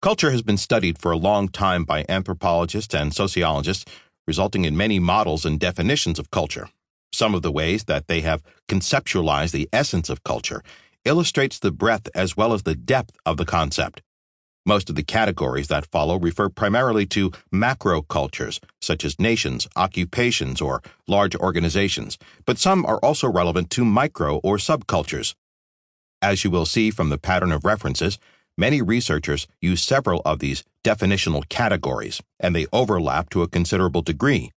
Culture has been studied for a long time by anthropologists and sociologists, resulting in many models and definitions of culture. Some of the ways that they have conceptualized the essence of culture illustrates the breadth as well as the depth of the concept. Most of the categories that follow refer primarily to macro cultures, such as nations, occupations, or large organizations, but some are also relevant to micro or subcultures. As you will see from the pattern of references, many researchers use several of these definitional categories, and they overlap to a considerable degree.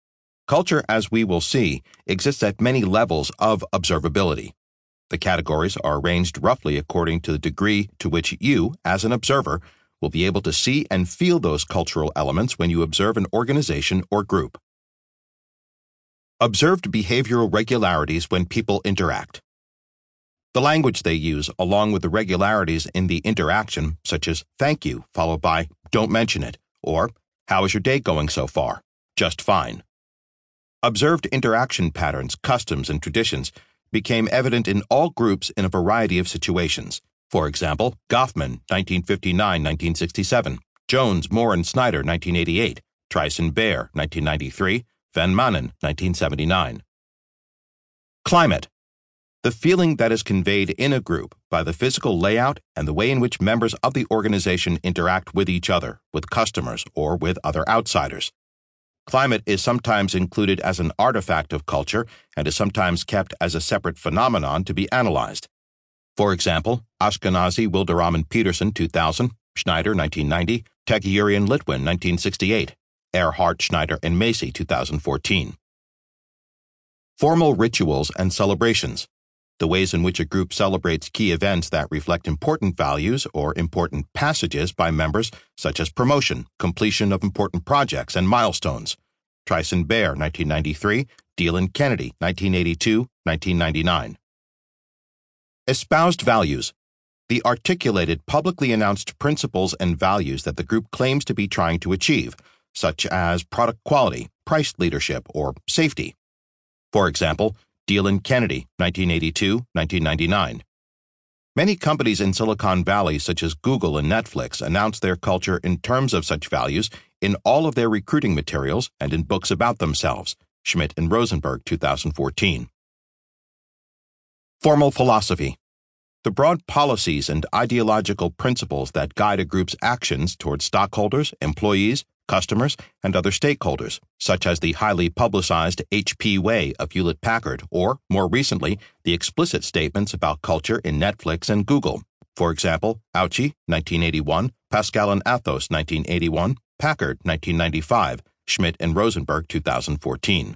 Culture, as we will see, exists at many levels of observability. The categories are arranged roughly according to the degree to which you, as an observer, will be able to see and feel those cultural elements when you observe an organization or group. Observed behavioral regularities when people interact. The language they use, along with the regularities in the interaction, such as thank you, followed by don't mention it, or how is your day going so far? Just fine. Observed interaction patterns, customs, and traditions became evident in all groups in a variety of situations. For example, Goffman, 1959-1967, Jones, Moore, and Snyder, 1988, Trice and Beyer, 1993, Van Maanen, 1979. Climate. The feeling that is conveyed in a group by the physical layout and the way in which members of the organization interact with each other, with customers, or with other outsiders. Climate is sometimes included as an artifact of culture and is sometimes kept as a separate phenomenon to be analyzed. For example, Ashkanasy Wilderrahmen Peterson 2000, Schneider 1990, Tagiuri and Litwin 1968, Ehrhart Schneider and Macey 2014. Formal rituals and celebrations. The ways in which a group celebrates key events that reflect important values or important passages by members, such as promotion, completion of important projects, and milestones. And Beyer, 1993, Deal and Kennedy, 1982, 1999. Espoused values. The articulated, publicly announced principles and values that the group claims to be trying to achieve, such as product quality, price leadership, or safety. For example, Deal and Kennedy, 1982 1999. Many companies in Silicon Valley, such as Google and Netflix, announce their culture in terms of such values in all of their recruiting materials and in books about themselves. Schmidt and Rosenberg, 2014. Formal philosophy. The broad policies and ideological principles that guide a group's actions toward stockholders, employees, customers, and other stakeholders, such as the highly publicized HP Way of Hewlett Packard, or, more recently, the explicit statements about culture in Netflix and Google. For example, Ouchi, 1981, Pascale and Athos, 1981, Packard, 1995, Schmidt and Rosenberg, 2014.